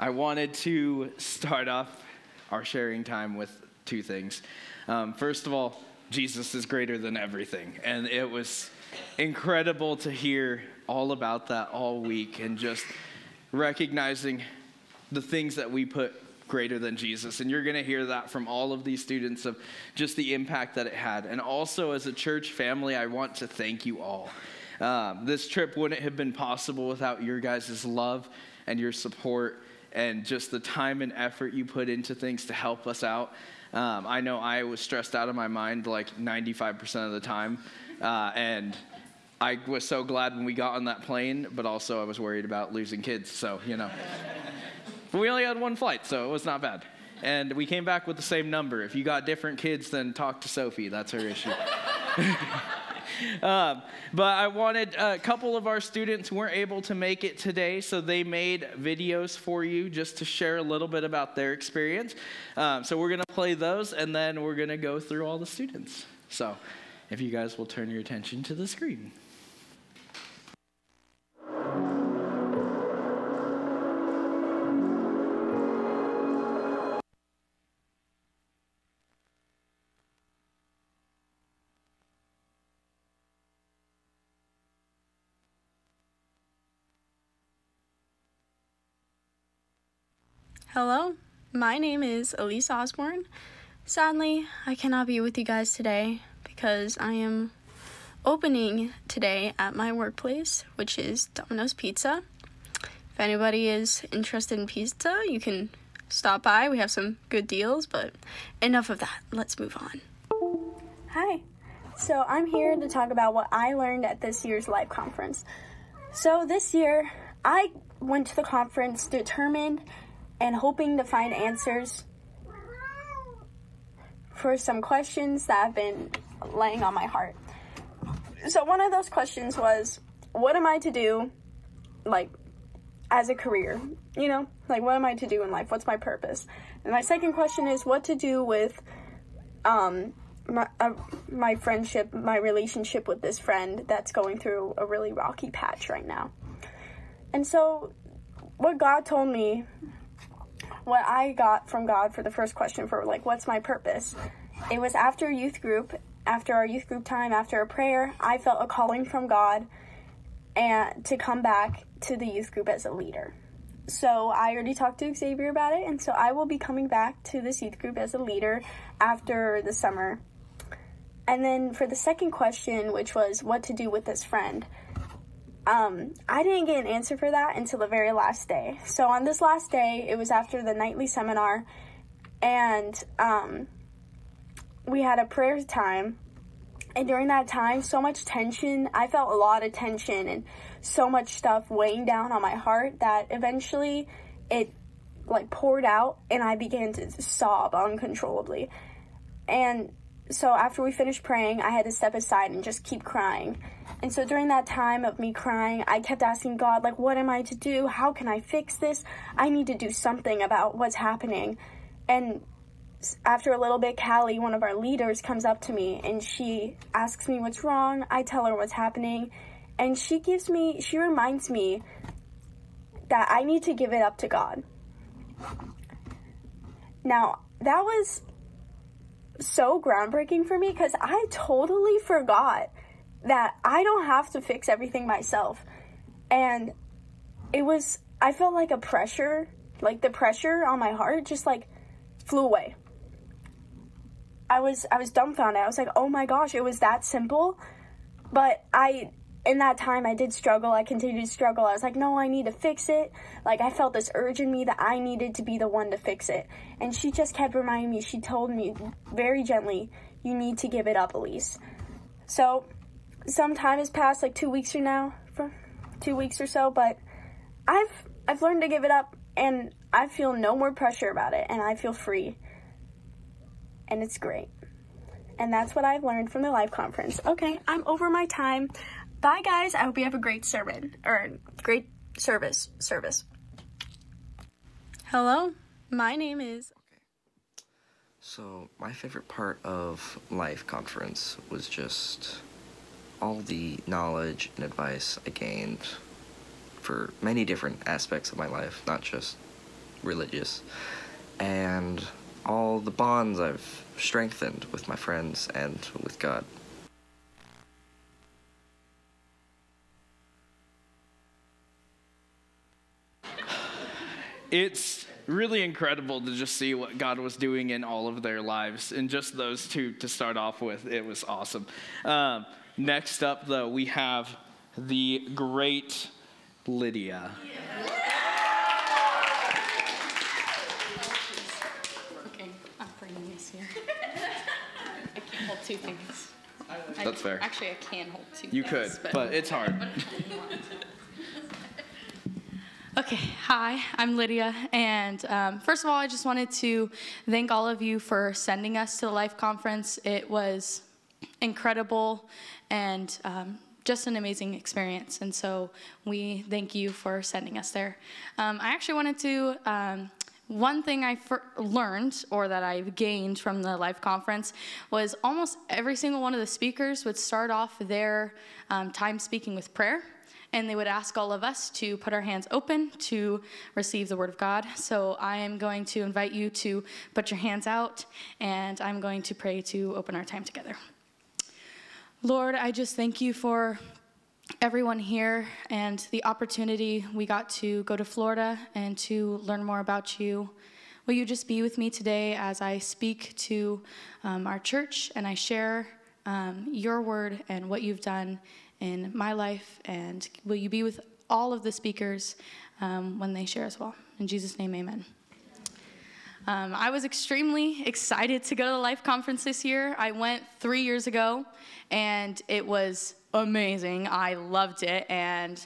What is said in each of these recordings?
I wanted to start off our sharing time with two things. Um, first of all, Jesus is greater than everything. And it was incredible to hear all about that all week and just recognizing the things that we put greater than Jesus. And you're going to hear that from all of these students of just the impact that it had. And also, as a church family, I want to thank you all. Um, this trip wouldn't have been possible without your guys' love and your support and just the time and effort you put into things to help us out. Um, I know I was stressed out of my mind like 95% of the time. Uh, and I was so glad when we got on that plane, but also I was worried about losing kids. So, you know. but we only had one flight, so it was not bad. And we came back with the same number. If you got different kids, then talk to Sophie. That's her issue. um, but I wanted a couple of our students weren't able to make it today, so they made videos for you just to share a little bit about their experience. Um, so we're going to play those, and then we're going to go through all the students. So if you guys will turn your attention to the screen. Hello, my name is Elise Osborne. Sadly, I cannot be with you guys today because I am opening today at my workplace, which is Domino's Pizza. If anybody is interested in pizza, you can stop by. We have some good deals, but enough of that. Let's move on. Hi. So, I'm here to talk about what I learned at this year's life conference. So, this year, I went to the conference determined and hoping to find answers for some questions that have been laying on my heart. So, one of those questions was, What am I to do, like, as a career? You know, like, what am I to do in life? What's my purpose? And my second question is, What to do with, um, my, uh, my friendship, my relationship with this friend that's going through a really rocky patch right now. And so, what God told me what I got from God for the first question for like what's my purpose. It was after youth group, after our youth group time, after a prayer, I felt a calling from God and to come back to the youth group as a leader. So I already talked to Xavier about it, and so I will be coming back to this youth group as a leader after the summer. And then for the second question, which was what to do with this friend, um, I didn't get an answer for that until the very last day. So on this last day, it was after the nightly seminar, and um, we had a prayer time. And during that time, so much tension, I felt a lot of tension and so much stuff weighing down on my heart that eventually it like poured out and I began to sob uncontrollably. And so after we finished praying, I had to step aside and just keep crying. And so during that time of me crying, I kept asking God, like, what am I to do? How can I fix this? I need to do something about what's happening. And after a little bit, Callie, one of our leaders, comes up to me and she asks me what's wrong. I tell her what's happening. And she gives me, she reminds me that I need to give it up to God. Now, that was so groundbreaking for me because I totally forgot that I don't have to fix everything myself. And it was, I felt like a pressure, like the pressure on my heart just like flew away. I was, I was dumbfounded. I was like, oh my gosh, it was that simple. But I, in that time, I did struggle. I continued to struggle. I was like, no, I need to fix it. Like, I felt this urge in me that I needed to be the one to fix it. And she just kept reminding me, she told me very gently, you need to give it up, Elise. So, some time has passed, like two weeks from now, for two weeks or so, but I've I've learned to give it up, and I feel no more pressure about it, and I feel free, and it's great. And that's what I've learned from the live conference. Okay, I'm over my time. Bye, guys. I hope you have a great sermon or great service. Service. Hello, my name is. So, my favorite part of Life Conference was just all the knowledge and advice I gained for many different aspects of my life, not just religious, and all the bonds I've strengthened with my friends and with God. It's really incredible to just see what God was doing in all of their lives. And just those two to start off with, it was awesome. Um, next up, though, we have the great Lydia. Okay, I'm bringing this here. I can't hold two things. I- That's fair. Actually, I can hold two You could, things. but it's hard. Okay, hi, I'm Lydia, and um, first of all, I just wanted to thank all of you for sending us to the Life Conference. It was incredible and um, just an amazing experience, and so we thank you for sending us there. Um, I actually wanted to. Um, one thing I learned, or that I've gained from the Life Conference, was almost every single one of the speakers would start off their um, time speaking with prayer and they would ask all of us to put our hands open to receive the Word of God. So I am going to invite you to put your hands out, and I'm going to pray to open our time together. Lord, I just thank you for everyone here and the opportunity we got to go to Florida and to learn more about you. Will you just be with me today as I speak to um, our church and I share um, your word and what you've done in my life? And will you be with all of the speakers um, when they share as well? In Jesus' name, amen. Um, I was extremely excited to go to the Life Conference this year. I went three years ago, and it was amazing. I loved it, and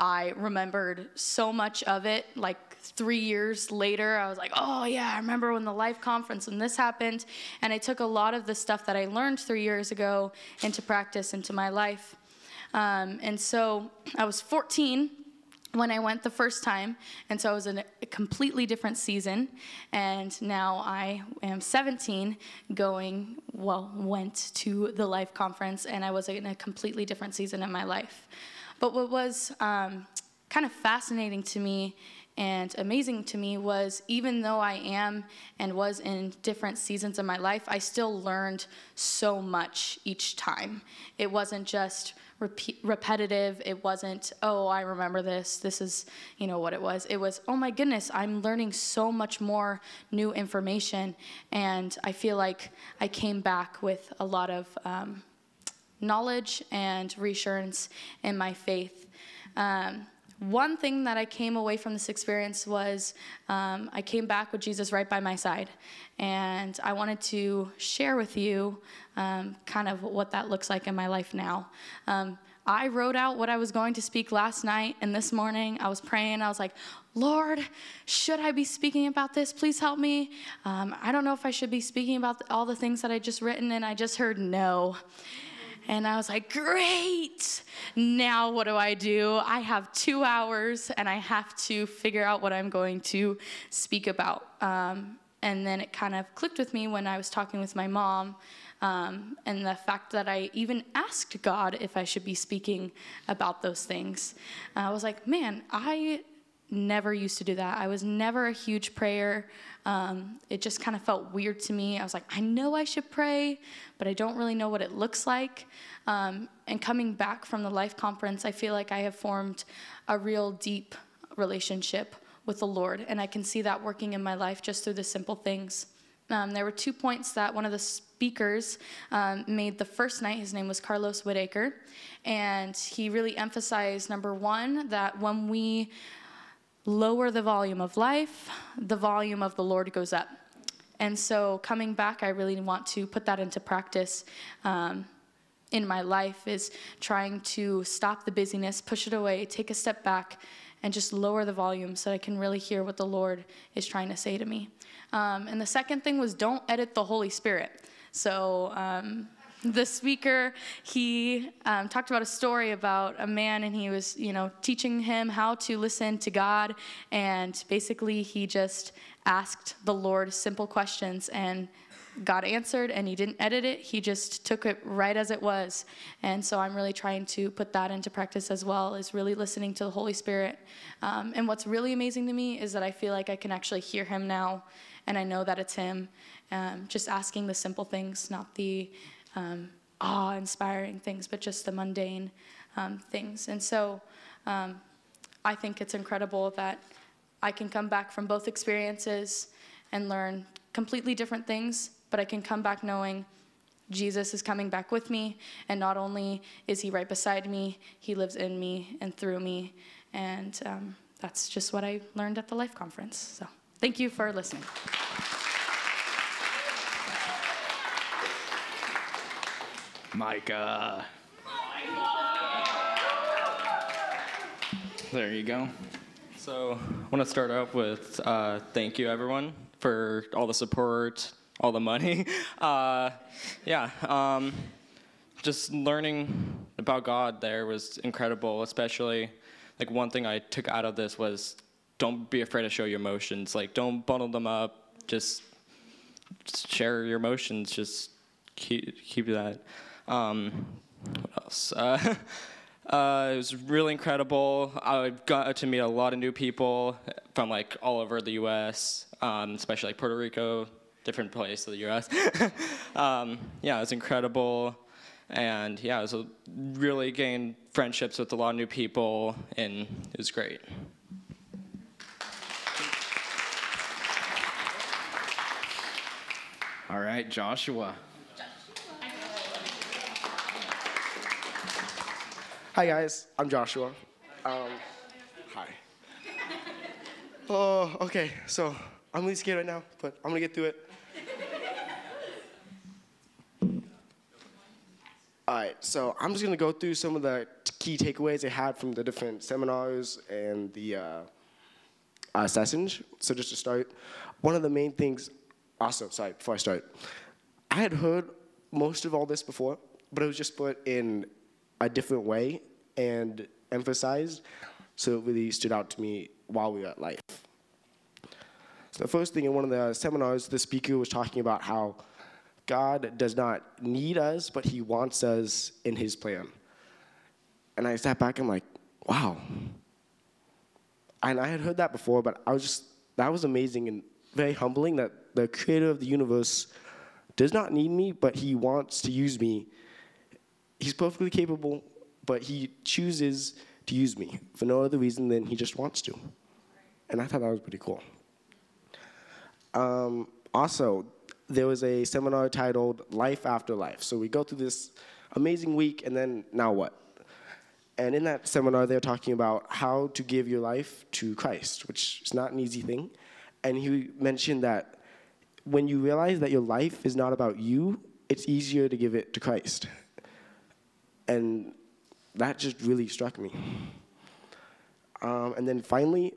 I remembered so much of it. Like three years later, I was like, oh, yeah, I remember when the Life Conference and this happened. And I took a lot of the stuff that I learned three years ago into practice into my life. Um, and so I was 14 when I went the first time, and so I was in a completely different season. And now I am 17, going, well, went to the Life Conference, and I was in a completely different season in my life. But what was um, kind of fascinating to me and amazing to me was even though I am and was in different seasons of my life, I still learned so much each time. It wasn't just repeat, repetitive. It wasn't, oh, I remember this. This is, you know, what it was. It was, oh my goodness, I'm learning so much more new information. And I feel like I came back with a lot of um, knowledge and reassurance in my faith. Um, one thing that I came away from this experience was um, I came back with Jesus right by my side. And I wanted to share with you um, kind of what that looks like in my life now. Um, I wrote out what I was going to speak last night, and this morning I was praying. I was like, Lord, should I be speaking about this? Please help me. Um, I don't know if I should be speaking about all the things that I just written, and I just heard no. And I was like, great. Now what do I do? I have two hours and I have to figure out what I'm going to speak about. Um, and then it kind of clicked with me when I was talking with my mom. Um, and the fact that I even asked God if I should be speaking about those things. I was like, man, I never used to do that. I was never a huge prayer. Um, it just kind of felt weird to me. I was like, I know I should pray, but I don't really know what it looks like. Um, and coming back from the Life Conference, I feel like I have formed a real deep relationship with the Lord, and I can see that working in my life just through the simple things. Um, there were two points that one of the speakers um, made the first night. His name was Carlos Whittaker, and he really emphasized number one, that when we lower the volume of life, the volume of the Lord goes up. And so, coming back, I really want to put that into practice um, in my life is trying to stop the busyness, push it away, take a step back, and just lower the volume so I can really hear what the Lord is trying to say to me. Um, and the second thing was don't edit the Holy Spirit. So, um, the speaker he um, talked about a story about a man and he was you know teaching him how to listen to god and basically he just asked the lord simple questions and God answered and he didn't edit it. He just took it right as it was. And so I'm really trying to put that into practice as well, is really listening to the Holy Spirit. Um, and what's really amazing to me is that I feel like I can actually hear him now and I know that it's him. Um, just asking the simple things, not the um, awe inspiring things, but just the mundane um, things. And so um, I think it's incredible that I can come back from both experiences and learn completely different things, but I can come back knowing Jesus is coming back with me, and not only is he right beside me, he lives in me and through me. And um, that's just what I learned at the Life Conference. So thank you for listening. Micah. There you go. So I want to start off with uh, thank you, everyone, for all the support, all the money. Uh, yeah, um, just learning about God there was incredible, especially like one thing I took out of this was don't be afraid to show your emotions. Like, don't bundle them up. Just, just share your emotions. Just keep, keep that. Um, what else? Uh, Uh, it was really incredible. I got to meet a lot of new people from like all over the U.S., um, especially like Puerto Rico, different place of the U.S. um, yeah, it was incredible, and yeah, it was a, really gained friendships with a lot of new people, and it was great. All right, Joshua. Hi guys, I'm Joshua. Um, hi. Oh, okay. So I'm really scared right now, but I'm gonna get through it. All right. So I'm just gonna go through some of the key takeaways I had from the different seminars and the uh, uh, sessions. So just to start, one of the main things. Also, sorry. Before I start, I had heard most of all this before, but it was just put in a different way and emphasized, so it really stood out to me while we were at Life. So the first thing in one of the seminars, the speaker was talking about how God does not need us, but He wants us in His plan. And I sat back and I'm like, wow. And I had heard that before, but I was just, that was amazing and very humbling that the creator of the universe does not need me, but He wants to use me. He's perfectly capable, but He chooses to use me for no other reason than He just wants to. And I thought that was pretty cool. Um, also, there was a seminar titled Life After Life. So we go through this amazing week, and then now what? And in that seminar, they're talking about how to give your life to Christ, which is not an easy thing. And he mentioned that when you realize that your life is not about you, it's easier to give it to Christ. And that just really struck me. Um, and then finally,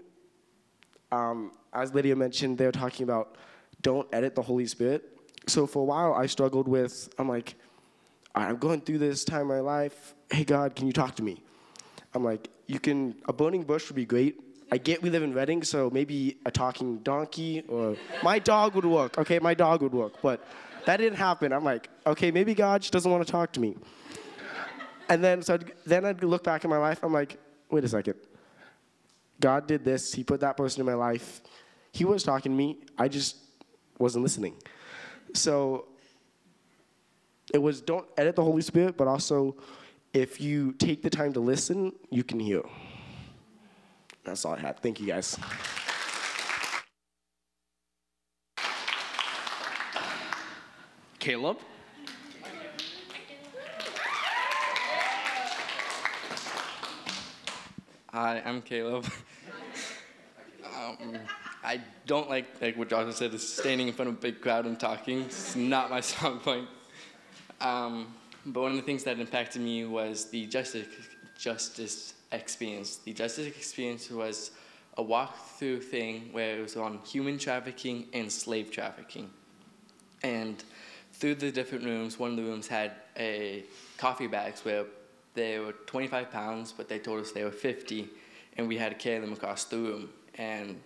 um, as Lydia mentioned, they're talking about don't edit the Holy Spirit. So for a while, I struggled with, I'm like, I'm going through this time in my life. Hey, God, can you talk to me? I'm like, you can, a burning bush would be great. I get we live in Reading, so maybe a talking donkey or my dog would work. Okay, my dog would work, but that didn't happen. I'm like, okay, maybe God just doesn't want to talk to me. And then, so I'd, then I'd look back in my life. I'm like, wait a second. God did this. He put that person in my life. He was talking to me. I just wasn't listening. So it was don't edit the Holy Spirit, but also if you take the time to listen, you can hear. That's all I had. Thank you guys. Caleb. Hi, I'm Caleb. um, I don't like like what Joshua said, is standing in front of a big crowd and talking. It's not my strong point. Um, but one of the things that impacted me was the justice justice experience. The justice experience was a walkthrough thing where it was on human trafficking and slave trafficking. And through the different rooms, one of the rooms had a coffee bags where they were 25 pounds, but they told us they were 50, and we had to carry them across the room. And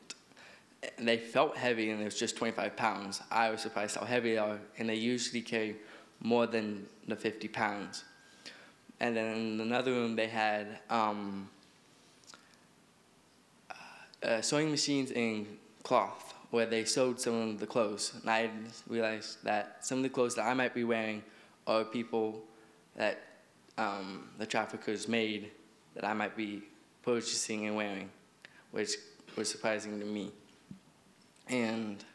they felt heavy, and it was just 25 pounds. I was surprised how heavy they are, and they usually carry more than the 50 pounds. And then in another room, they had um, uh, sewing machines and cloth where they sewed some of the clothes. And I realized that some of the clothes that I might be wearing are people that um, the traffickers made that I might be purchasing and wearing, which was surprising to me. And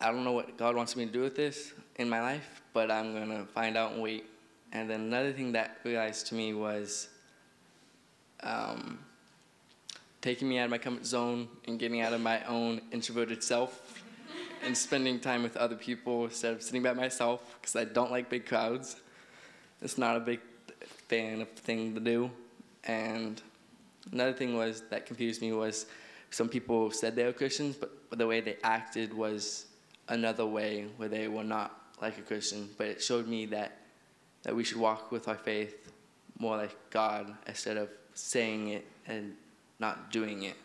I don't know what God wants me to do with this in my life, but I'm going to find out and wait. And then another thing that realized to me was um, taking me out of my comfort zone and getting out of my own introverted self and spending time with other people instead of sitting by myself because I don't like big crowds. It's not a big fan of thing to do. And another thing was that confused me was some people said they were Christians, but the way they acted was another way where they were not like a Christian. But it showed me that that we should walk with our faith more like God instead of saying it and not doing it.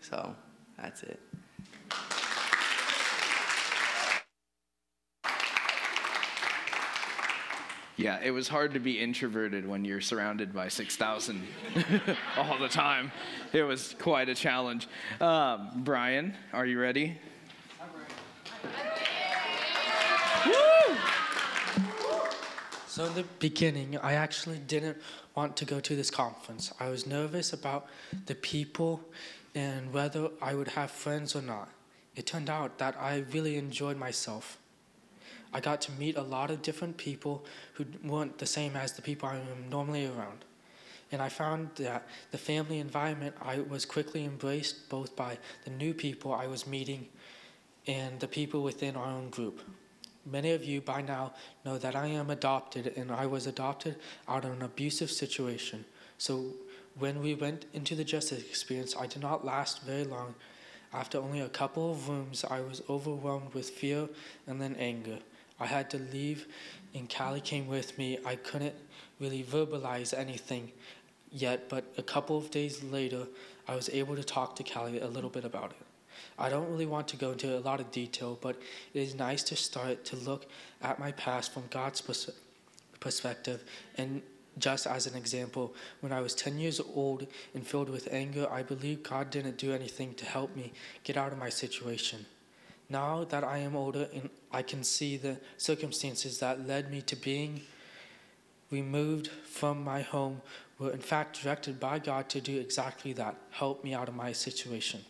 So that's it. Yeah, it was hard to be introverted when you're surrounded by 6,000 all the time. It was quite a challenge. Um, Brian, are you ready? I'm ready? So in the beginning, I actually didn't want to go to this conference. I was nervous about the people and whether I would have friends or not. It turned out that I really enjoyed myself. I got to meet a lot of different people who weren't the same as the people I am normally around. And I found that the family environment I was quickly embraced both by the new people I was meeting and the people within our own group. Many of you by now know that I am adopted and I was adopted out of an abusive situation. So when we went into the justice experience, I did not last very long. After only a couple of rooms, I was overwhelmed with fear and then anger. I had to leave, and Callie came with me. I couldn't really verbalize anything yet, but a couple of days later, I was able to talk to Callie a little bit about it. I don't really want to go into a lot of detail, but it is nice to start to look at my past from God's pers- perspective. And just as an example, when I was 10 years old and filled with anger, I believe God didn't do anything to help me get out of my situation. Now that I am older and I can see the circumstances that led me to being removed from my home were in fact directed by God to do exactly that help me out of my situation.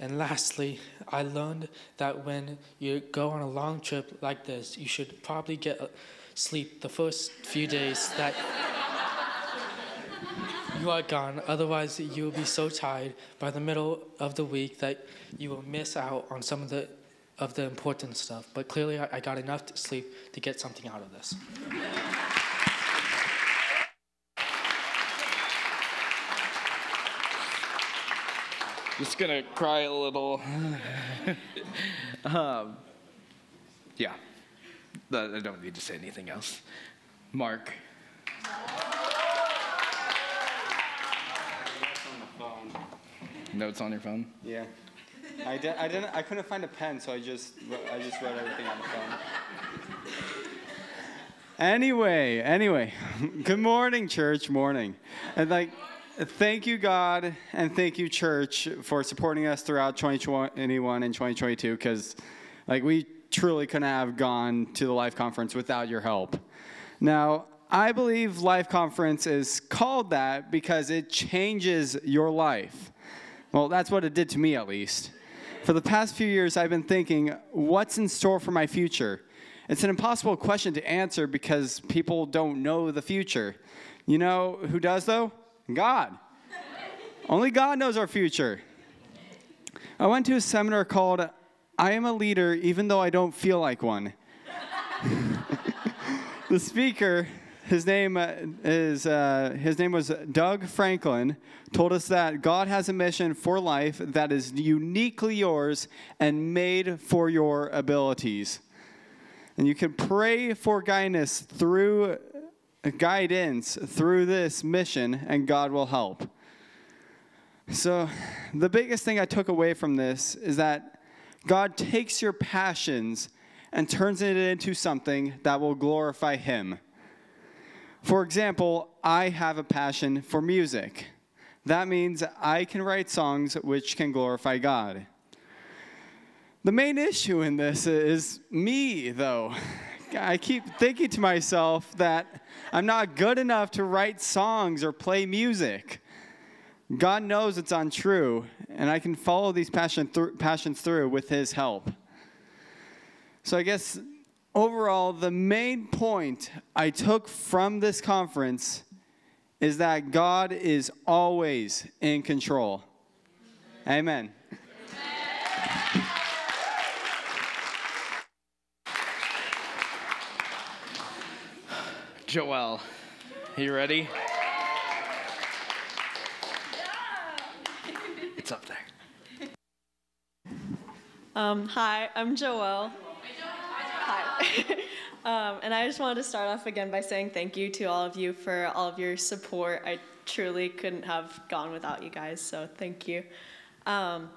And lastly, I learned that when you go on a long trip like this, you should probably get uh, sleep the first few days that you are gone. Otherwise, you will be so tired by the middle of the week that you will miss out on some of the of the important stuff. But clearly, I, I got enough sleep to get something out of this. Just gonna cry a little. um, yeah, I don't need to say anything else. Mark. Notes on your phone? Yeah. I, did, I didn't. I couldn't find a pen, so I just I just wrote everything on the phone. Anyway, anyway, good morning, church. Morning, and like, thank you, God, and thank you, church, for supporting us throughout 2021 and 2022. Because, like, we truly couldn't have gone to the Life Conference without your help. Now, I believe Life Conference is called that because it changes your life. Well, that's what it did to me, at least. For the past few years, I've been thinking, what's in store for my future? It's an impossible question to answer because people don't know the future. You know who does, though? God. Only God knows our future. I went to a seminar called I Am a Leader Even Though I Don't Feel Like One. the speaker his name uh, is uh, his name was Doug Franklin. Told us that God has a mission for life that is uniquely yours and made for your abilities. And you can pray for guidance through guidance through this mission, and God will help. So, the biggest thing I took away from this is that God takes your passions and turns it into something that will glorify Him. For example, I have a passion for music. That means I can write songs which can glorify God. The main issue in this is me, though. I keep thinking to myself that I'm not good enough to write songs or play music. God knows it's untrue, and I can follow these passion th- passions through with His help. So, I guess overall, the main point I took from this conference is that God is always in control. Amen. Joel, you ready? It's up there. Um, hi, I'm Joelle. Hi. um, and I just wanted to start off again by saying thank you to all of you for all of your support. I truly couldn't have gone without you guys, so thank you. Um,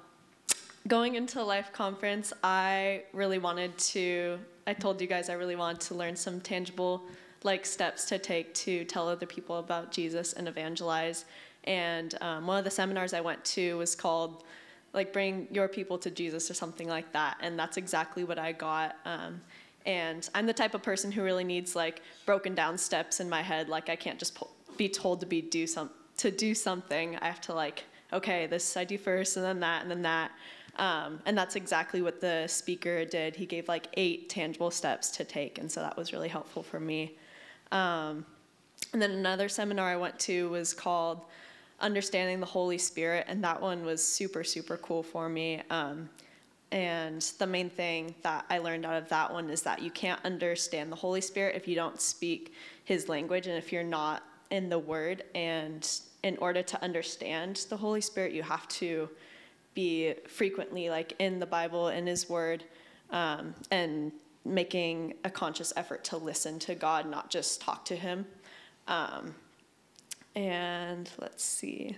going into Life Conference, I really wanted to, I told you guys I really wanted to learn some tangible like steps to take to tell other people about Jesus and evangelize. And um, one of the seminars I went to was called like bring your people to Jesus or something like that. And that's exactly what I got. Um, and I'm the type of person who really needs like broken down steps in my head. Like I can't just be told to be do some to do something. I have to like okay, this I do first, and then that, and then that. Um, and that's exactly what the speaker did. He gave like eight tangible steps to take, and so that was really helpful for me. Um, and then another seminar I went to was called Understanding the Holy Spirit, and that one was super, super cool for me. Um, and the main thing that I learned out of that one is that you can't understand the Holy Spirit if you don't speak His language and if you're not in the Word. And in order to understand the Holy Spirit, you have to be frequently like in the Bible, in His Word, um, and making a conscious effort to listen to God, not just talk to Him. Um, and let's see.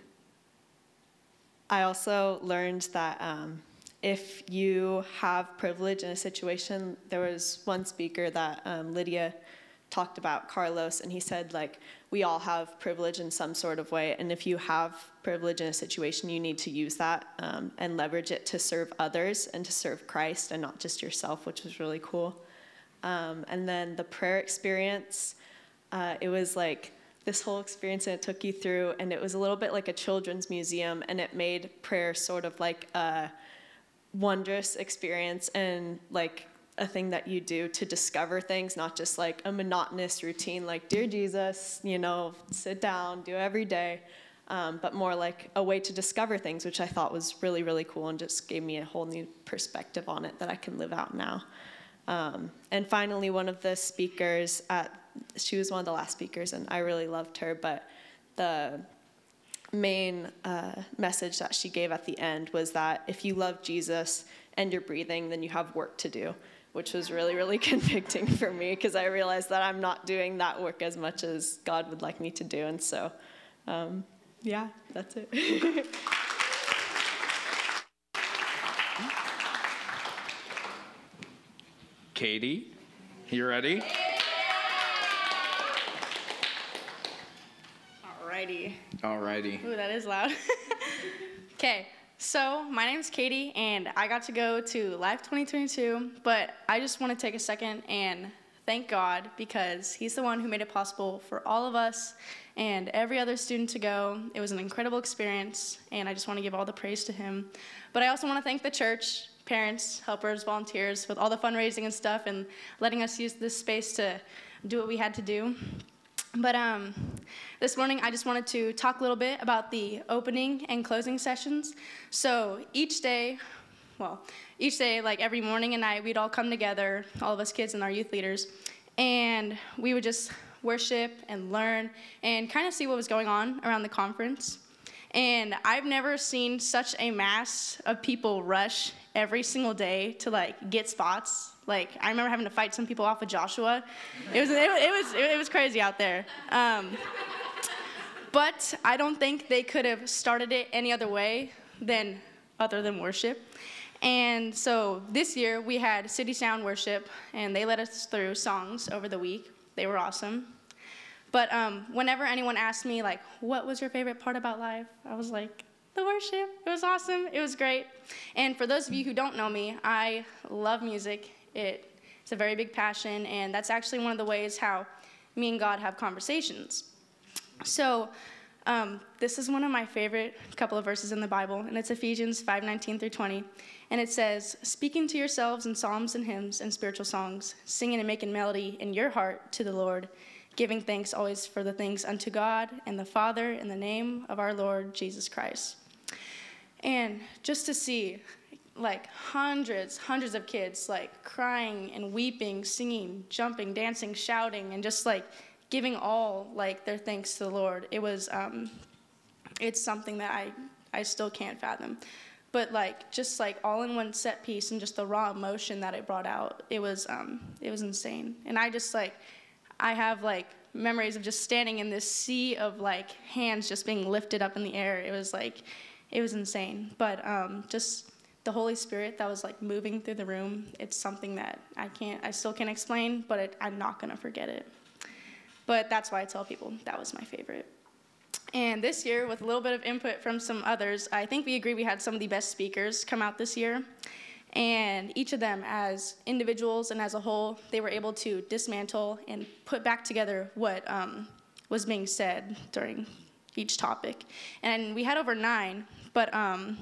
I also learned that um, if you have privilege in a situation, there was one speaker that um, Lydia talked about, Carlos, and he said, like, we all have privilege in some sort of way. And if you have privilege in a situation, you need to use that um, and leverage it to serve others and to serve Christ and not just yourself, which was really cool. Um, and then the prayer experience, uh, it was like this whole experience and it took you through, and it was a little bit like a children's museum, and it made prayer sort of like a wondrous experience and like a thing that you do to discover things, not just like a monotonous routine, like, Dear Jesus, you know, sit down, do every day, um, but more like a way to discover things, which I thought was really, really cool and just gave me a whole new perspective on it that I can live out now. Um, and finally, one of the speakers at, she was one of the last speakers, and I really loved her, but the main uh, message that she gave at the end was that if you love Jesus and you're breathing, then you have work to do which was really, really convicting for me because I realized that I'm not doing that work as much as God would like me to do. And so, um, yeah, that's it. Katie, you ready? Alrighty. Alrighty. Ooh, that is loud. Okay, so my name's Katie, and I got to go to Life 2022, but I just want to take a second and thank God because He's the one who made it possible for all of us and every other student to go. It was an incredible experience, and I just want to give all the praise to Him. But I also want to thank the church, parents, helpers, volunteers, with all the fundraising and stuff, and letting us use this space to do what we had to do. But um, this morning, I just wanted to talk a little bit about the opening and closing sessions. So each day, well, each day, like every morning and night, we'd all come together, all of us kids and our youth leaders, and we would just worship and learn and kind of see what was going on around the conference. And I've never seen such a mass of people rush every single day to like get spots. Like I remember having to fight some people off of Joshua. It was it, it was it was crazy out there. Um, but I don't think they could have started it any other way than other than worship. And so this year we had City Sound Worship, and they led us through songs over the week. They were awesome. But um, whenever anyone asked me, like, what was your favorite part about life? I was like, the worship. It was awesome. It was great. And for those of you who don't know me, I love music. It, it's a very big passion, and that's actually one of the ways how me and God have conversations. So, um, this is one of my favorite couple of verses in the Bible, and it's Ephesians 5:19 through 20. And it says, Speaking to yourselves in psalms and hymns and spiritual songs, singing and making melody in your heart to the Lord, giving thanks always for the things unto God and the Father in the name of our Lord Jesus Christ. And just to see like hundreds, hundreds of kids like crying and weeping, singing, jumping, dancing, shouting, and just like giving all like their thanks to the Lord. It was, um, it's something that I, I still can't fathom. But like just like all in one set piece and just the raw emotion that it brought out, it was, um, it was insane. And I just like, I have like memories of just standing in this sea of like hands just being lifted up in the air. It was like, it was insane. But um, just the Holy Spirit that was like moving through the room, it's something that I can't, I still can't explain, but it, I'm not gonna forget it. But that's why I tell people that was my favorite. And this year, with a little bit of input from some others, I think we agree we had some of the best speakers come out this year. And each of them, as individuals and as a whole, they were able to dismantle and put back together what um, was being said during each topic. And we had over nine, but um,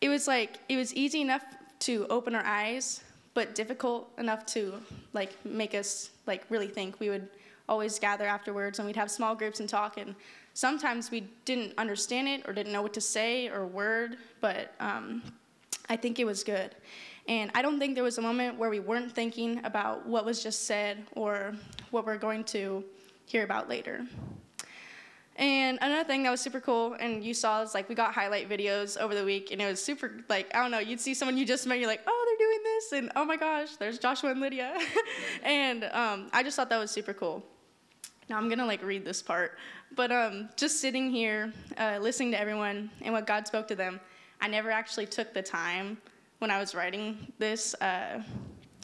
it was like, it was easy enough to open our eyes, but difficult enough to like make us like really think. We would always gather afterwards and we'd have small groups and talk and sometimes we didn't understand it or didn't know what to say or word but um, i think it was good. And i don't think there was a moment where we weren't thinking about what was just said or what we're going to hear about later. And another thing that was super cool, and you saw is like we got highlight videos over the week, and it was super like I don't know, you'd see someone you just met, you're like, oh, they're doing this, and oh my gosh, there's Joshua and Lydia, and um, I just thought that was super cool. Now I'm gonna like read this part, but um, just sitting here, uh, listening to everyone and what God spoke to them, I never actually took the time when I was writing this uh,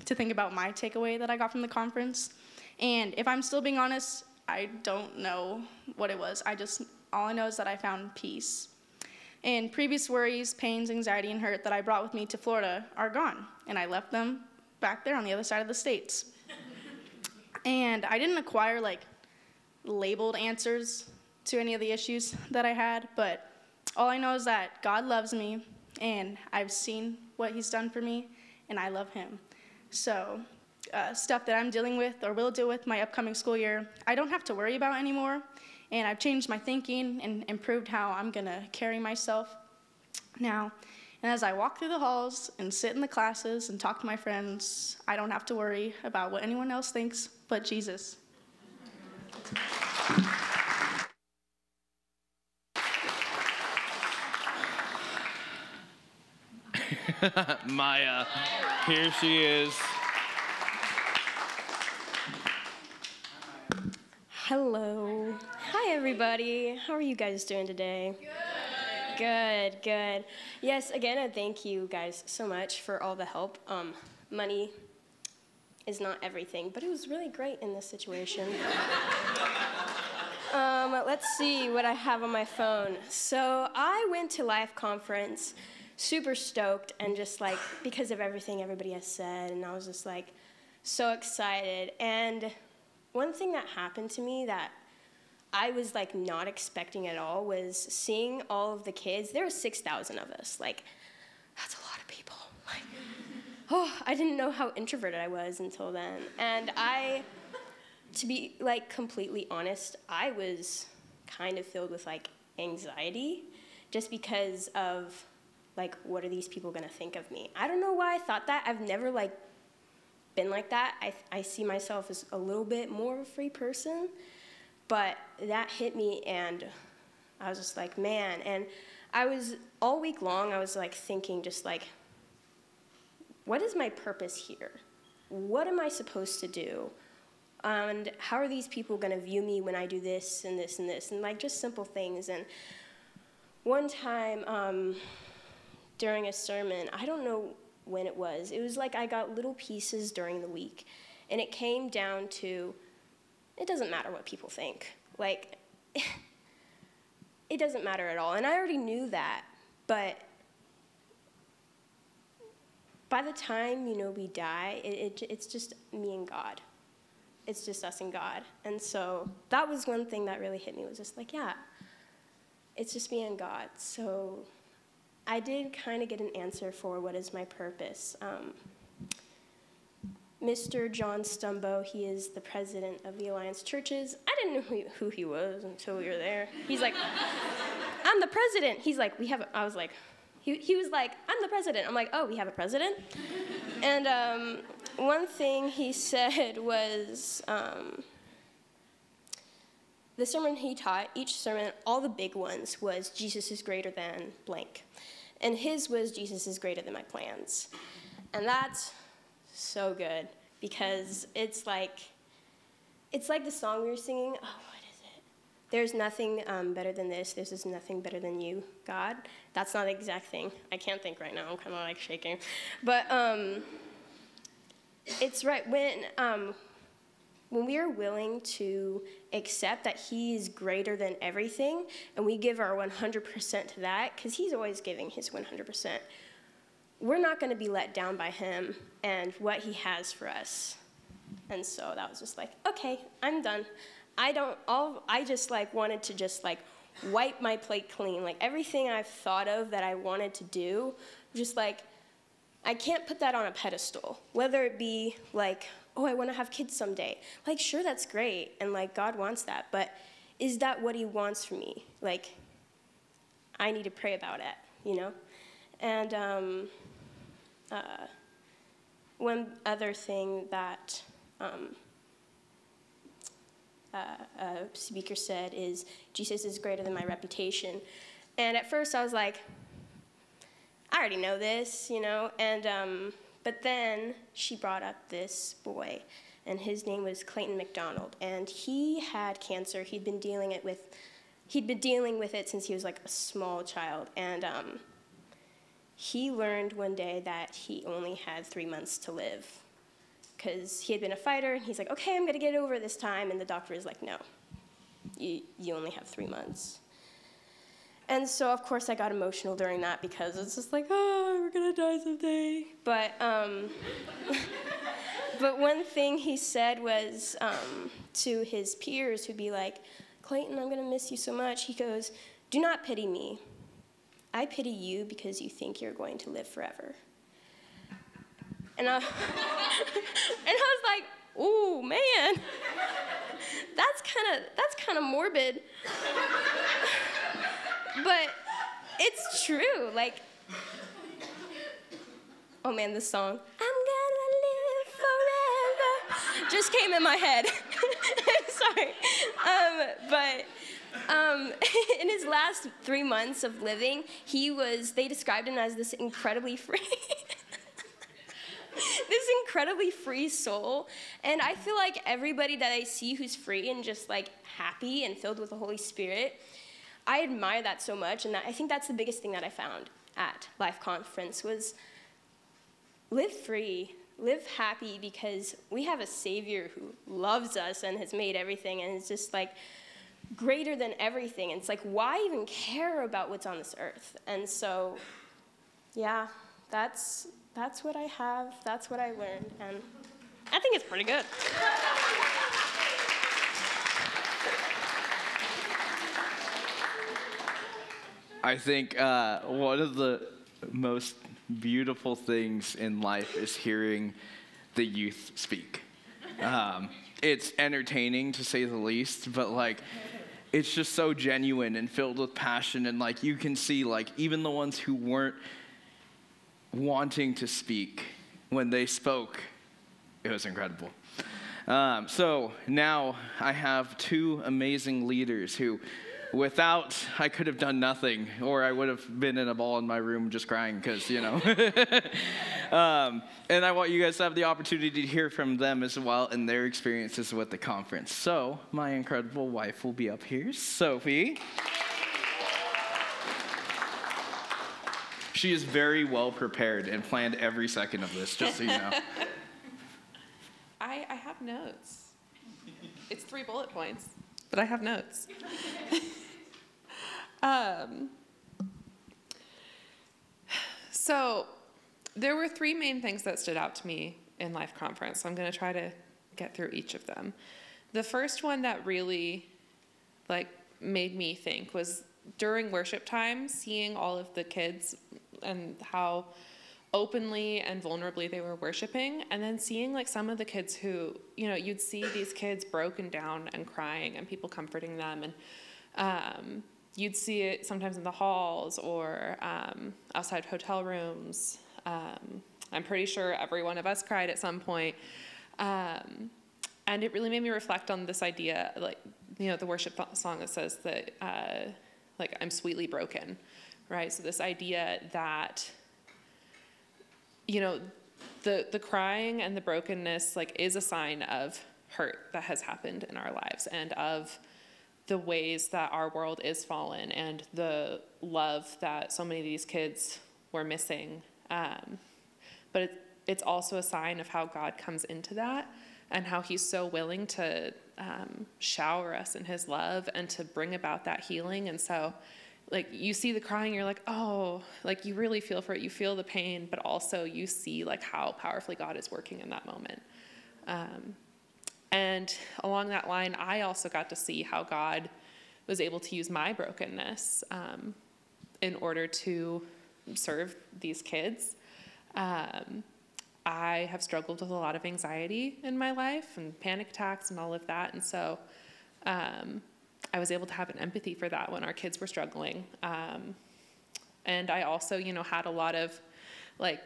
to think about my takeaway that I got from the conference. And if I'm still being honest, I don't know what it was. I just, all I know is that I found peace. And previous worries, pains, anxiety, and hurt that I brought with me to Florida are gone. And I left them back there on the other side of the states. and I didn't acquire like labeled answers to any of the issues that I had, but all I know is that God loves me and I've seen what He's done for me and I love Him. So uh, stuff that I'm dealing with or will deal with my upcoming school year, I don't have to worry about anymore. And I've changed my thinking and improved how I'm going to carry myself now. And as I walk through the halls and sit in the classes and talk to my friends, I don't have to worry about what anyone else thinks but Jesus. Maya, here she is. Hello. Hi, everybody. How are you guys doing today? Good. Good, good. Yes, again, I thank you guys so much for all the help. Um, money is not everything, but it was really great in this situation. um, let's see what I have on my phone. So I went to Life Conference super stoked and just like because of everything everybody has said, and I was just like so excited. And one thing that happened to me that I was like not expecting at all was seeing all of the kids. There were 6,000 of us. Like, that's a lot of people. Like, oh, I didn't know how introverted I was until then. And I, to be like completely honest, I was kind of filled with like anxiety just because of like, what are these people gonna think of me? I don't know why I thought that. I've never like been like that. I, I see myself as a little bit more of a free person, but that hit me and I was just like, man. And I was all week long, I was like thinking, just like, what is my purpose here? What am I supposed to do? And how are these people going to view me when I do this and this and this? And like just simple things. And one time um, during a sermon, I don't know when it was, it was like I got little pieces during the week. And it came down to it doesn't matter what people think. Like, it doesn't matter at all. And I already knew that. But by the time, you know, we die, it, it, it's just me and God it's just us and God. And so that was one thing that really hit me was just like, yeah, it's just me and God. So I did kind of get an answer for what is my purpose. Um, Mr. John Stumbo, he is the president of the Alliance Churches. I didn't know who, who he was until we were there. He's like, I'm the president. He's like, we have, I was like, he, he was like, I'm the president. I'm like, oh, we have a president? and um, one thing he said was um, the sermon he taught, each sermon, all the big ones, was Jesus is greater than blank. And his was Jesus is greater than my plans. And that's so good because it's like, it's like the song we were singing. Oh, what is it? There's nothing um, better than this. There's nothing better than you, God. That's not the exact thing. I can't think right now. I'm kind of like shaking. But, um, it's right when um, when we are willing to accept that he is greater than everything and we give our 100% to that because he's always giving his 100% we're not going to be let down by him and what he has for us and so that was just like okay i'm done i don't all i just like wanted to just like wipe my plate clean like everything i've thought of that i wanted to do just like I can't put that on a pedestal, whether it be like, oh, I want to have kids someday. Like, sure, that's great, and like, God wants that, but is that what He wants for me? Like, I need to pray about it, you know? And um, uh, one other thing that um, uh, a speaker said is, Jesus is greater than my reputation. And at first I was like, I already know this, you know. And um, but then she brought up this boy, and his name was Clayton McDonald, and he had cancer. He'd been dealing it with, he'd been dealing with it since he was like a small child, and um, he learned one day that he only had three months to live, because he had been a fighter, and he's like, okay, I'm gonna get it over this time, and the doctor is like, no, you you only have three months. And so, of course, I got emotional during that because it's just like, oh, we're gonna die someday. But, um, but one thing he said was um, to his peers who'd be like, Clayton, I'm gonna miss you so much. He goes, Do not pity me. I pity you because you think you're going to live forever. And I, and I was like, ooh, man, that's kind of that's kind of morbid but it's true. Like, oh man, this song, I'm gonna live forever, just came in my head. Sorry. Um, but um, in his last three months of living, he was, they described him as this incredibly free. this incredibly free soul. And I feel like everybody that I see who's free and just like happy and filled with the Holy Spirit I admire that so much, and that, I think that's the biggest thing that I found at Life Conference was live free, live happy, because we have a Savior who loves us and has made everything, and is just like greater than everything. And it's like, why even care about what's on this earth? And so, yeah, that's that's what I have. That's what I learned, and I think it's pretty good. I think uh, one of the most beautiful things in life is hearing the youth speak. Um, it's entertaining to say the least, but like, it's just so genuine and filled with passion, and like, you can see, like, even the ones who weren't wanting to speak, when they spoke, it was incredible. Um, so now I have two amazing leaders who without, I could have done nothing, or I would have been in a ball in my room just crying because, you know. um, and I want you guys to have the opportunity to hear from them as well and their experiences with the conference. So, my incredible wife will be up here, Sophie. She is very well prepared and planned every second of this, just so you know. I, I have notes. It's three bullet points, but I have notes. um, so, there were three main things that stood out to me in Life Conference. So I'm going to try to get through each of them. The first one that really like made me think was during worship time, seeing all of the kids and how openly and vulnerably they were worshiping. And then seeing like some of the kids who you know you'd see these kids broken down and crying and people comforting them. And um, you'd see it sometimes in the halls or um, outside hotel rooms. Um, i'm pretty sure every one of us cried at some point. Um, and it really made me reflect on this idea like you know the worship song that says that uh, like i'm sweetly broken right so this idea that you know, the the crying and the brokenness like is a sign of hurt that has happened in our lives and of the ways that our world is fallen and the love that so many of these kids were missing. Um, but it, it's also a sign of how God comes into that and how He's so willing to um, shower us in His love and to bring about that healing. And so like you see the crying you're like oh like you really feel for it. You feel the pain but also you see like how powerfully god is working in that moment. Um, and along that line i also got to see how god was able to use my brokenness um, in order to serve these kids. Um, i have struggled with a lot of anxiety in my life and panic attacks and all of that. And so um, I was able to have an empathy for that when our kids were struggling. Um, and I also, you know, had a lot of, like,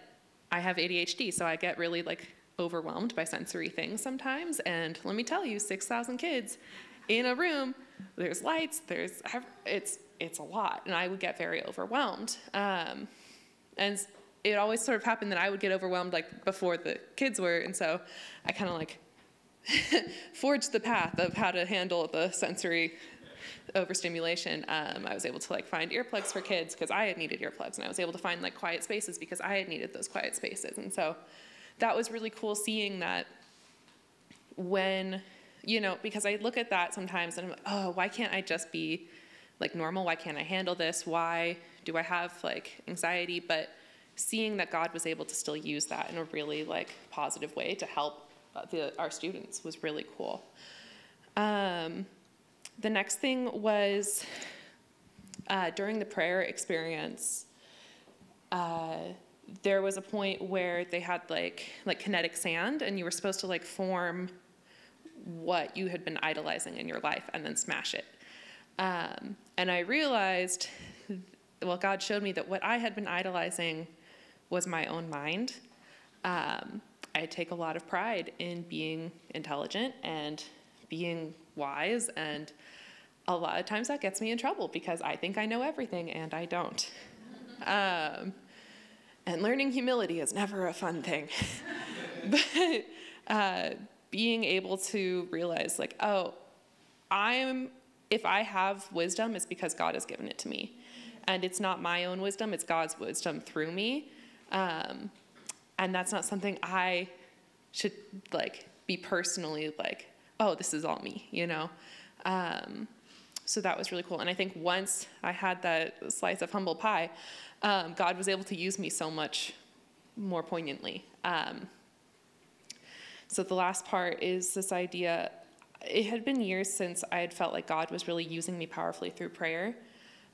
I have ADHD, so I get really like overwhelmed by sensory things sometimes. And let me tell you, 6,000 kids in a room, there's lights, there's, it's, it's a lot. And I would get very overwhelmed. Um, and it always sort of happened that I would get overwhelmed like before the kids were. And so I kind of like forged the path of how to handle the sensory overstimulation, um, I was able to like find earplugs for kids because I had needed earplugs, and I was able to find like quiet spaces because I had needed those quiet spaces, and so that was really cool seeing that when you know because I look at that sometimes and I'm like, oh, why can't I just be like normal? Why can't I handle this? Why do I have like anxiety? But seeing that God was able to still use that in a really like positive way to help uh, the, our students was really cool. Um, the next thing was uh, during the prayer experience, uh, there was a point where they had like like kinetic sand, and you were supposed to like form what you had been idolizing in your life and then smash it. Um, and I realized, well, God showed me that what I had been idolizing was my own mind. Um, I take a lot of pride in being intelligent and being wise and a lot of times that gets me in trouble because I think I know everything and I don't. Um, and learning humility is never a fun thing. but uh, being able to realize, like, oh, I'm, if I have wisdom, it's because God has given it to me. And it's not my own wisdom, it's God's wisdom through me. Um, and that's not something I should, like, be personally like, oh, this is all me, you know? Um, so that was really cool. And I think once I had that slice of humble pie, um, God was able to use me so much more poignantly. Um, so the last part is this idea. It had been years since I had felt like God was really using me powerfully through prayer.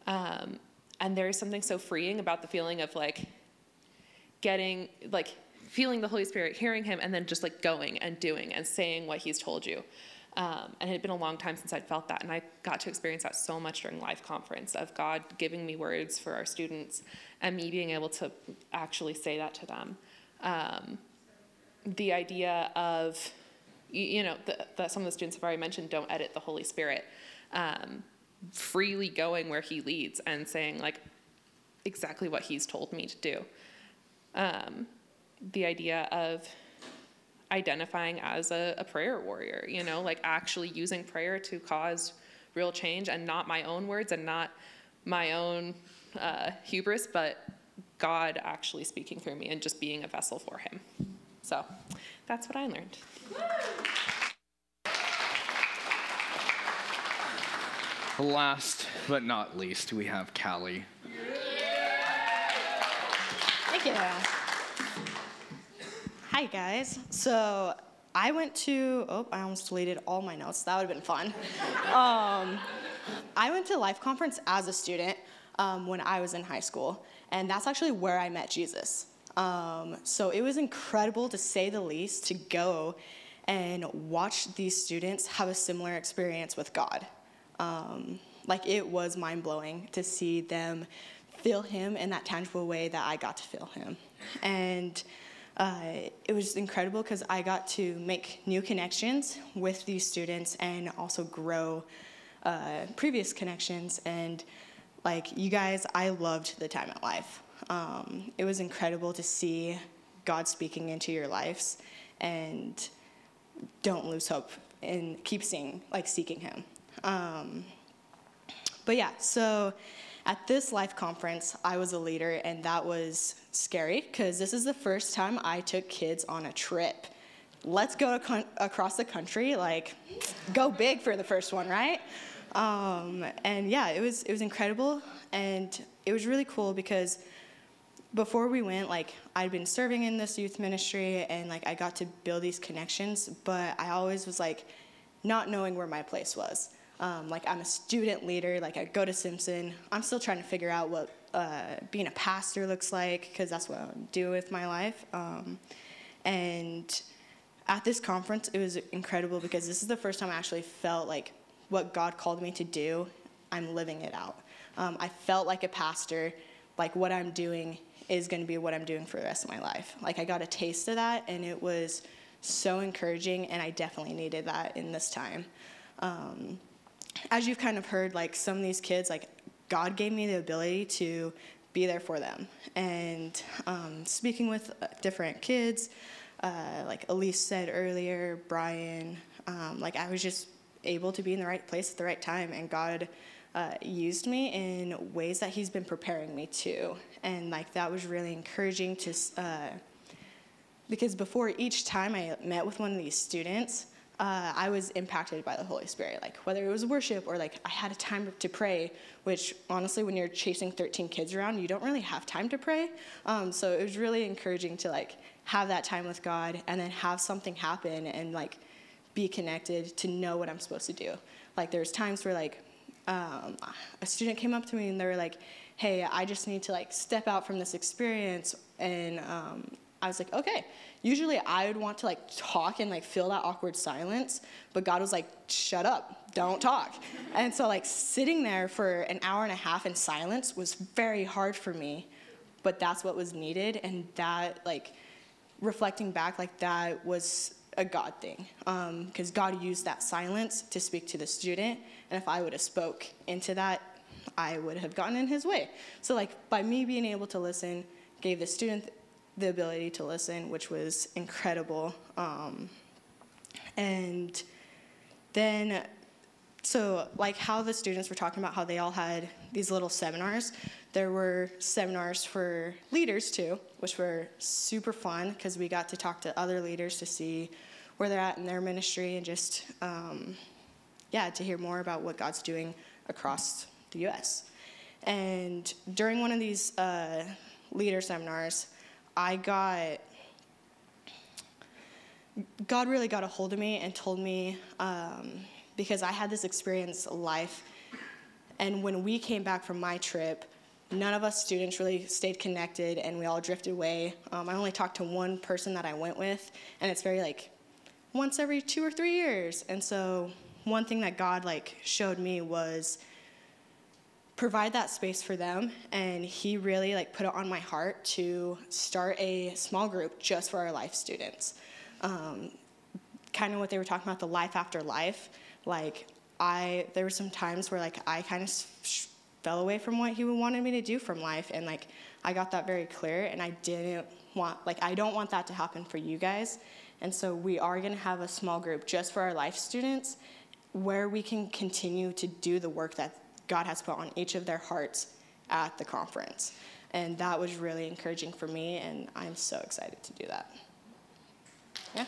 Um, and there is something so freeing about the feeling of like getting, like, feeling the Holy Spirit, hearing Him, and then just like going and doing and saying what He's told you. Um, and it had been a long time since I'd felt that, and I got to experience that so much during Life Conference of God giving me words for our students and me being able to actually say that to them. Um, the idea of, you, know, that some of the students have already mentioned, don't edit the Holy Spirit. Um, freely going where he leads and saying like exactly what he's told me to do. Um, the idea of identifying as a, a prayer warrior, you know, like actually using prayer to cause real change and not my own words and not my own uh, hubris, but God actually speaking through me and just being a vessel for Him. So that's what I learned. Last but not least, we have Callie. Thank you. Hi, guys. So I went to, oh, I almost deleted all my notes. That would have been fun. um, I went to Life Conference as a student um, when I was in high school, and that's actually where I met Jesus. Um, so it was incredible, to say the least, to go and watch these students have a similar experience with God. Um, like it was mind blowing to see them feel Him in that tangible way that I got to feel Him. And uh, it was incredible because I got to make new connections with these students and also grow uh, previous connections. And like you guys, I loved the time at Life. Um, it was incredible to see God speaking into your lives, and don't lose hope and keep seeing, like seeking Him. Um, but yeah, so at this life conference, I was a leader, and that was scary because this is the first time I took kids on a trip. Let's go across the country, like go big for the first one, right? Um, and yeah, it was it was incredible, and it was really cool because before we went, like I'd been serving in this youth ministry, and like I got to build these connections, but I always was like not knowing where my place was. Um, like I'm a student leader, like I go to Simpson. I'm still trying to figure out what uh, being a pastor looks like because that's what I do with my life. Um, and at this conference, it was incredible because this is the first time I actually felt like what God called me to do, I'm living it out. Um, I felt like a pastor, like what I'm doing is going to be what I'm doing for the rest of my life. Like I got a taste of that, and it was so encouraging, and I definitely needed that in this time. Um, as you've kind of heard, like some of these kids, like God gave me the ability to be there for them. And um, speaking with uh, different kids, uh, like Elise said earlier, Brian, um, like I was just able to be in the right place at the right time, and God uh, used me in ways that He's been preparing me to. And like that was really encouraging to, uh, because before each time I met with one of these students, uh, I was impacted by the Holy Spirit, like whether it was worship or like I had a time to pray, which honestly, when you're chasing 13 kids around, you don't really have time to pray. Um, so it was really encouraging to like have that time with God and then have something happen and like be connected to know what I'm supposed to do. Like there's times where like um, a student came up to me and they were like, "Hey, I just need to like step out from this experience," and um, I was like, "Okay." Usually I would want to like talk and like fill that awkward silence, but God was like, "Shut up, don't talk." and so like sitting there for an hour and a half in silence was very hard for me, but that's what was needed, and that like reflecting back, like that was a God thing, because um, God used that silence to speak to the student, and if I would have spoke into that, I would have gotten in His way. So like by me being able to listen, gave the student the ability to listen, which was incredible, um, and then so like how the students were talking about how they all had these little seminars there were seminars for leaders too which were super fun because we got to talk to other leaders to see where they're at in their ministry and just um, yeah to hear more about what god's doing across the us and during one of these uh, leader seminars i got god really got a hold of me and told me um, because I had this experience life. And when we came back from my trip, none of us students really stayed connected and we all drifted away. Um, I only talked to one person that I went with, and it's very like once every two or three years. And so one thing that God like showed me was provide that space for them and he really like put it on my heart to start a small group just for our life students. Um, kind of what they were talking about the life after life like I there were some times where like I kind of sh- fell away from what he wanted me to do from life, and like I got that very clear, and I didn't want like I don't want that to happen for you guys, and so we are gonna have a small group just for our life students, where we can continue to do the work that God has put on each of their hearts at the conference, and that was really encouraging for me, and I'm so excited to do that. Yeah.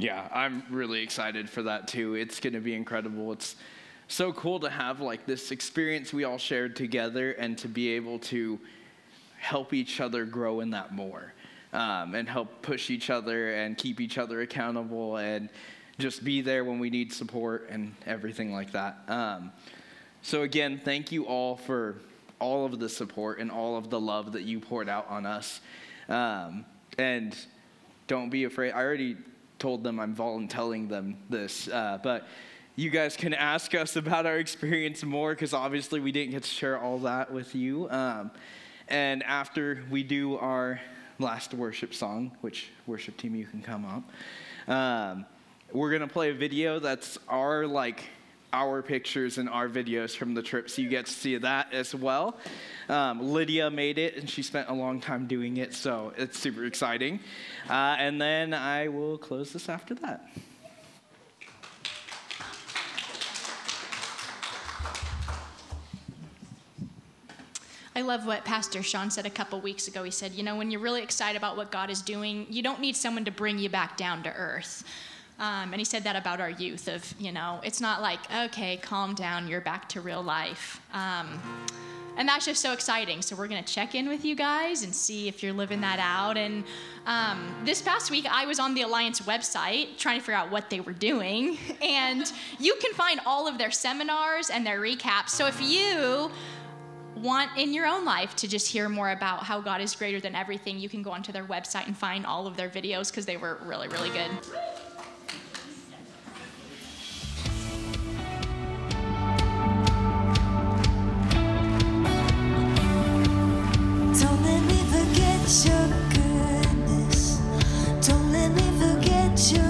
Yeah, I'm really excited for that too. It's going to be incredible. It's so cool to have like this experience we all shared together and to be able to help each other grow in that more um, and help push each other and keep each other accountable and just be there when we need support and everything like that. Um, so, again, thank you all for all of the support and all of the love that you poured out on us. Um, and don't be afraid. I already told them I'm volunteering them this, uh, but you guys can ask us about our experience more because obviously we didn't get to share all that with you. Um, and after we do our last worship song, which worship team you can come up, um, we're gonna play a video that's our like our pictures and our videos from the trip, so you get to see that as well. Um, Lydia made it, and she spent a long time doing it, so it's super exciting. Uh, and then I will close this after that. I love what Pastor Sean said a couple weeks ago. He said, You know, when you're really excited about what God is doing, you don't need someone to bring you back down to earth. Um, and he said that about our youth of, you know, it's not like, okay, calm down, you're back to real life. Um, and that's just so exciting. So we're going to check in with you guys and see if you're living that out. And um, this past week, I was on the Alliance website trying to figure out what they were doing. And you can find all of their seminars and their recaps. So if you want in your own life to just hear more about how God is greater than everything, you can go onto their website and find all of their videos because they were really, really good. Don't let me forget your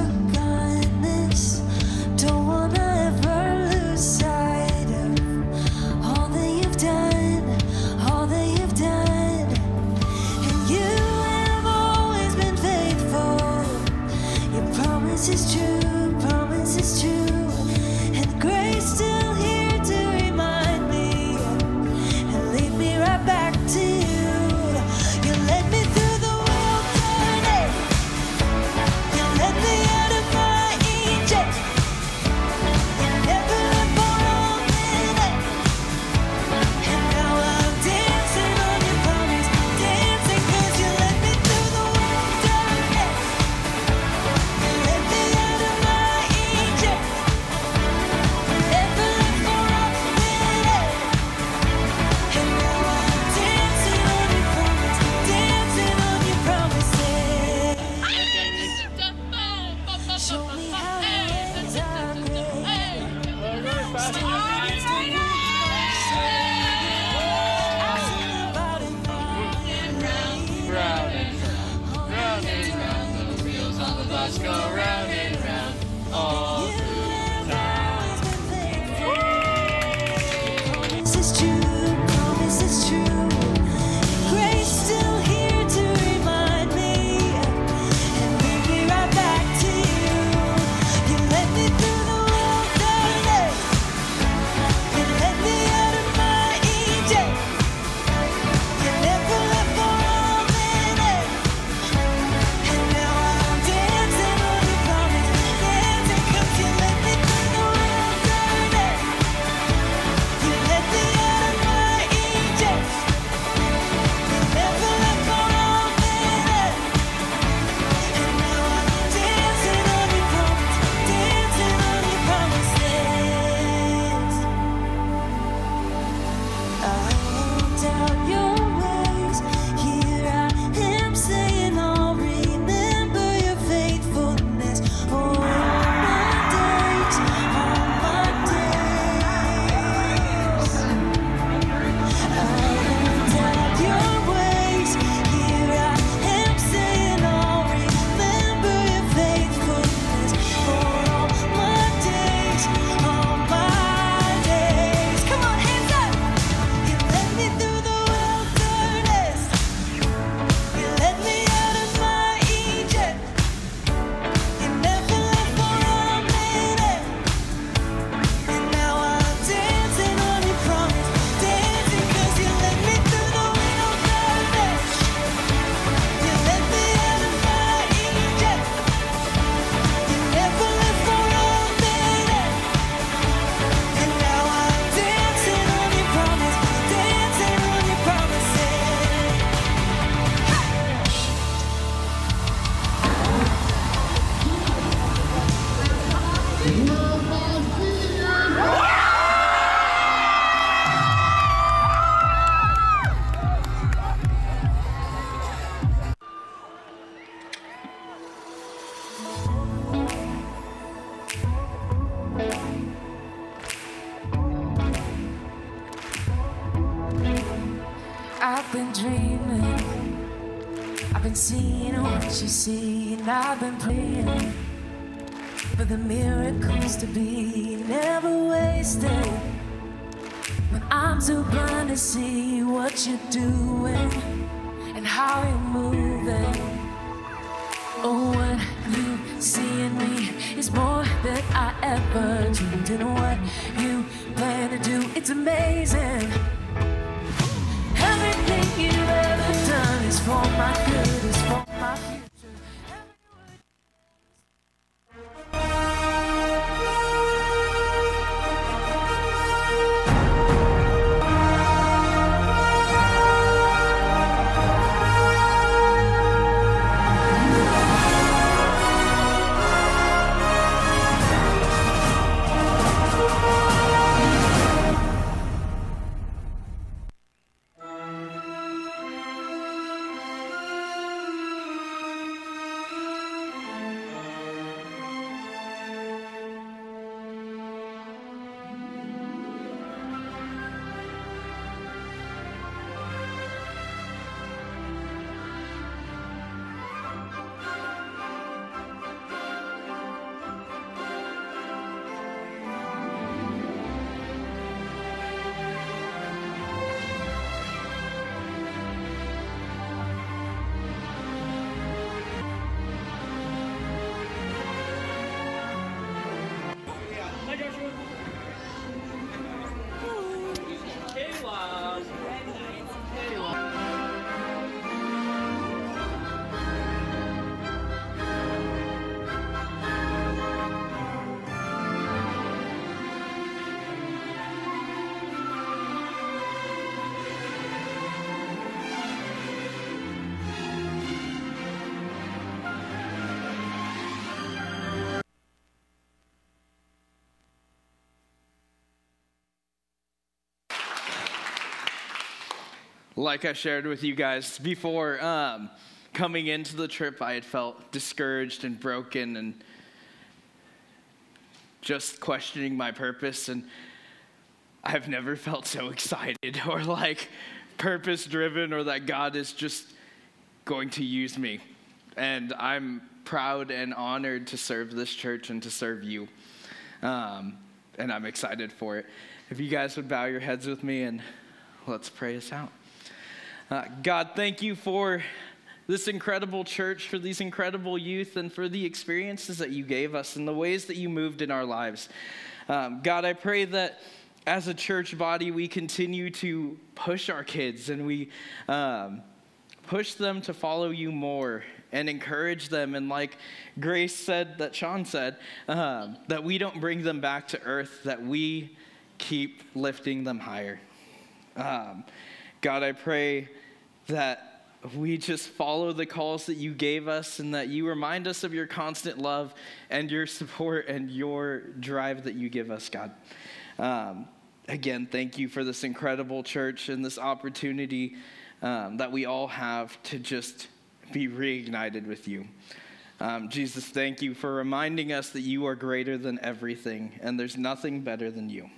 I've been seeing what you see, and I've been praying for the miracles to be never wasted. But I'm too blind to see what you're doing and how you're moving. Oh, what you see in me is more than I ever dreamed. And what you plan to do, it's amazing. Everything you've ever done is for my good, like I shared with you guys before, um, coming into the trip, I had felt discouraged and broken and just questioning my purpose. And I've never felt so excited or like purpose driven or that God is just going to use me. And I'm proud and honored to serve this church and to serve you. Um, and I'm excited for it. If you guys would bow your heads with me and let's pray us out. Uh, God, thank you for this incredible church, for these incredible youth, and for the experiences that you gave us and the ways that you moved in our lives. Um, God, I pray that as a church body, we continue to push our kids and we um, push them to follow you more and encourage them. And like Grace said, that Sean said, um, that we don't bring them back to earth, that we keep lifting them higher. God, I pray that we just follow the calls that you gave us and that you remind us of your constant love and your support and your drive that you give us, God. Um, again, thank you for this incredible church and this opportunity um, that we all have to just be reignited with you. Um, Jesus, thank you for reminding us that you are greater than everything and there's nothing better than you.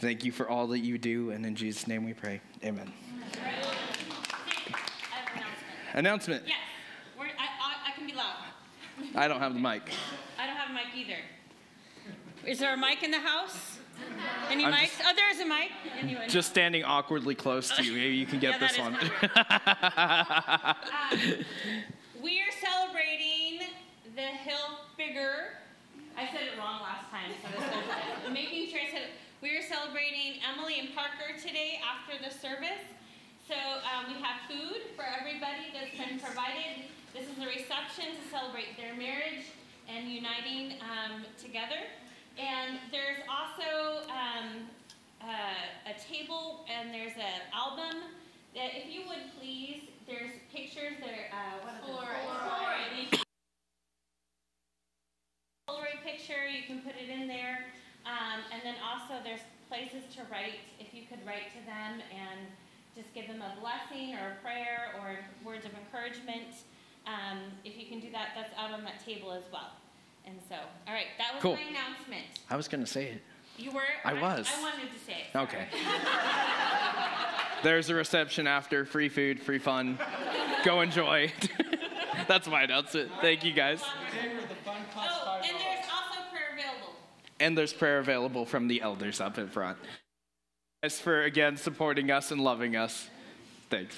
Thank you for all that you do, and in Jesus' name we pray. Amen. Announcement. Yes, We're, I, I, I can be loud. I don't have the mic. I don't have a mic either. Is there a mic in the house? Any I'm mics? just- oh, there is a mic. Anyone? Just standing awkwardly close to you. Maybe you can get Yeah, this one. Um, we are celebrating the Hill Figure. I said it wrong last time, so this was making sure I said it. We are celebrating Emily and Parker today after the service. So um, we have food for everybody that's been provided. This is a reception to celebrate their marriage and uniting um, together. And there's also um, uh, a table and there's an album that if you would please, there's pictures that are, uh, what are? Polaroid. Polaroid picture, you can put it in there. Um, and then also there's places to write, if you could write to them and just give them a blessing or a prayer or words of encouragement. Um, if you can do that, that's out on that table as well. And so, all right, that was Cool. my announcement. I was going to say it. You were? I was. I wanted to say it. Okay. There's a reception after, free food, free fun. Go enjoy. That's my announcement. Thank you guys. Oh, and there's also prayer available. And there's prayer available from the elders up in front. As for again supporting us and loving us, thanks.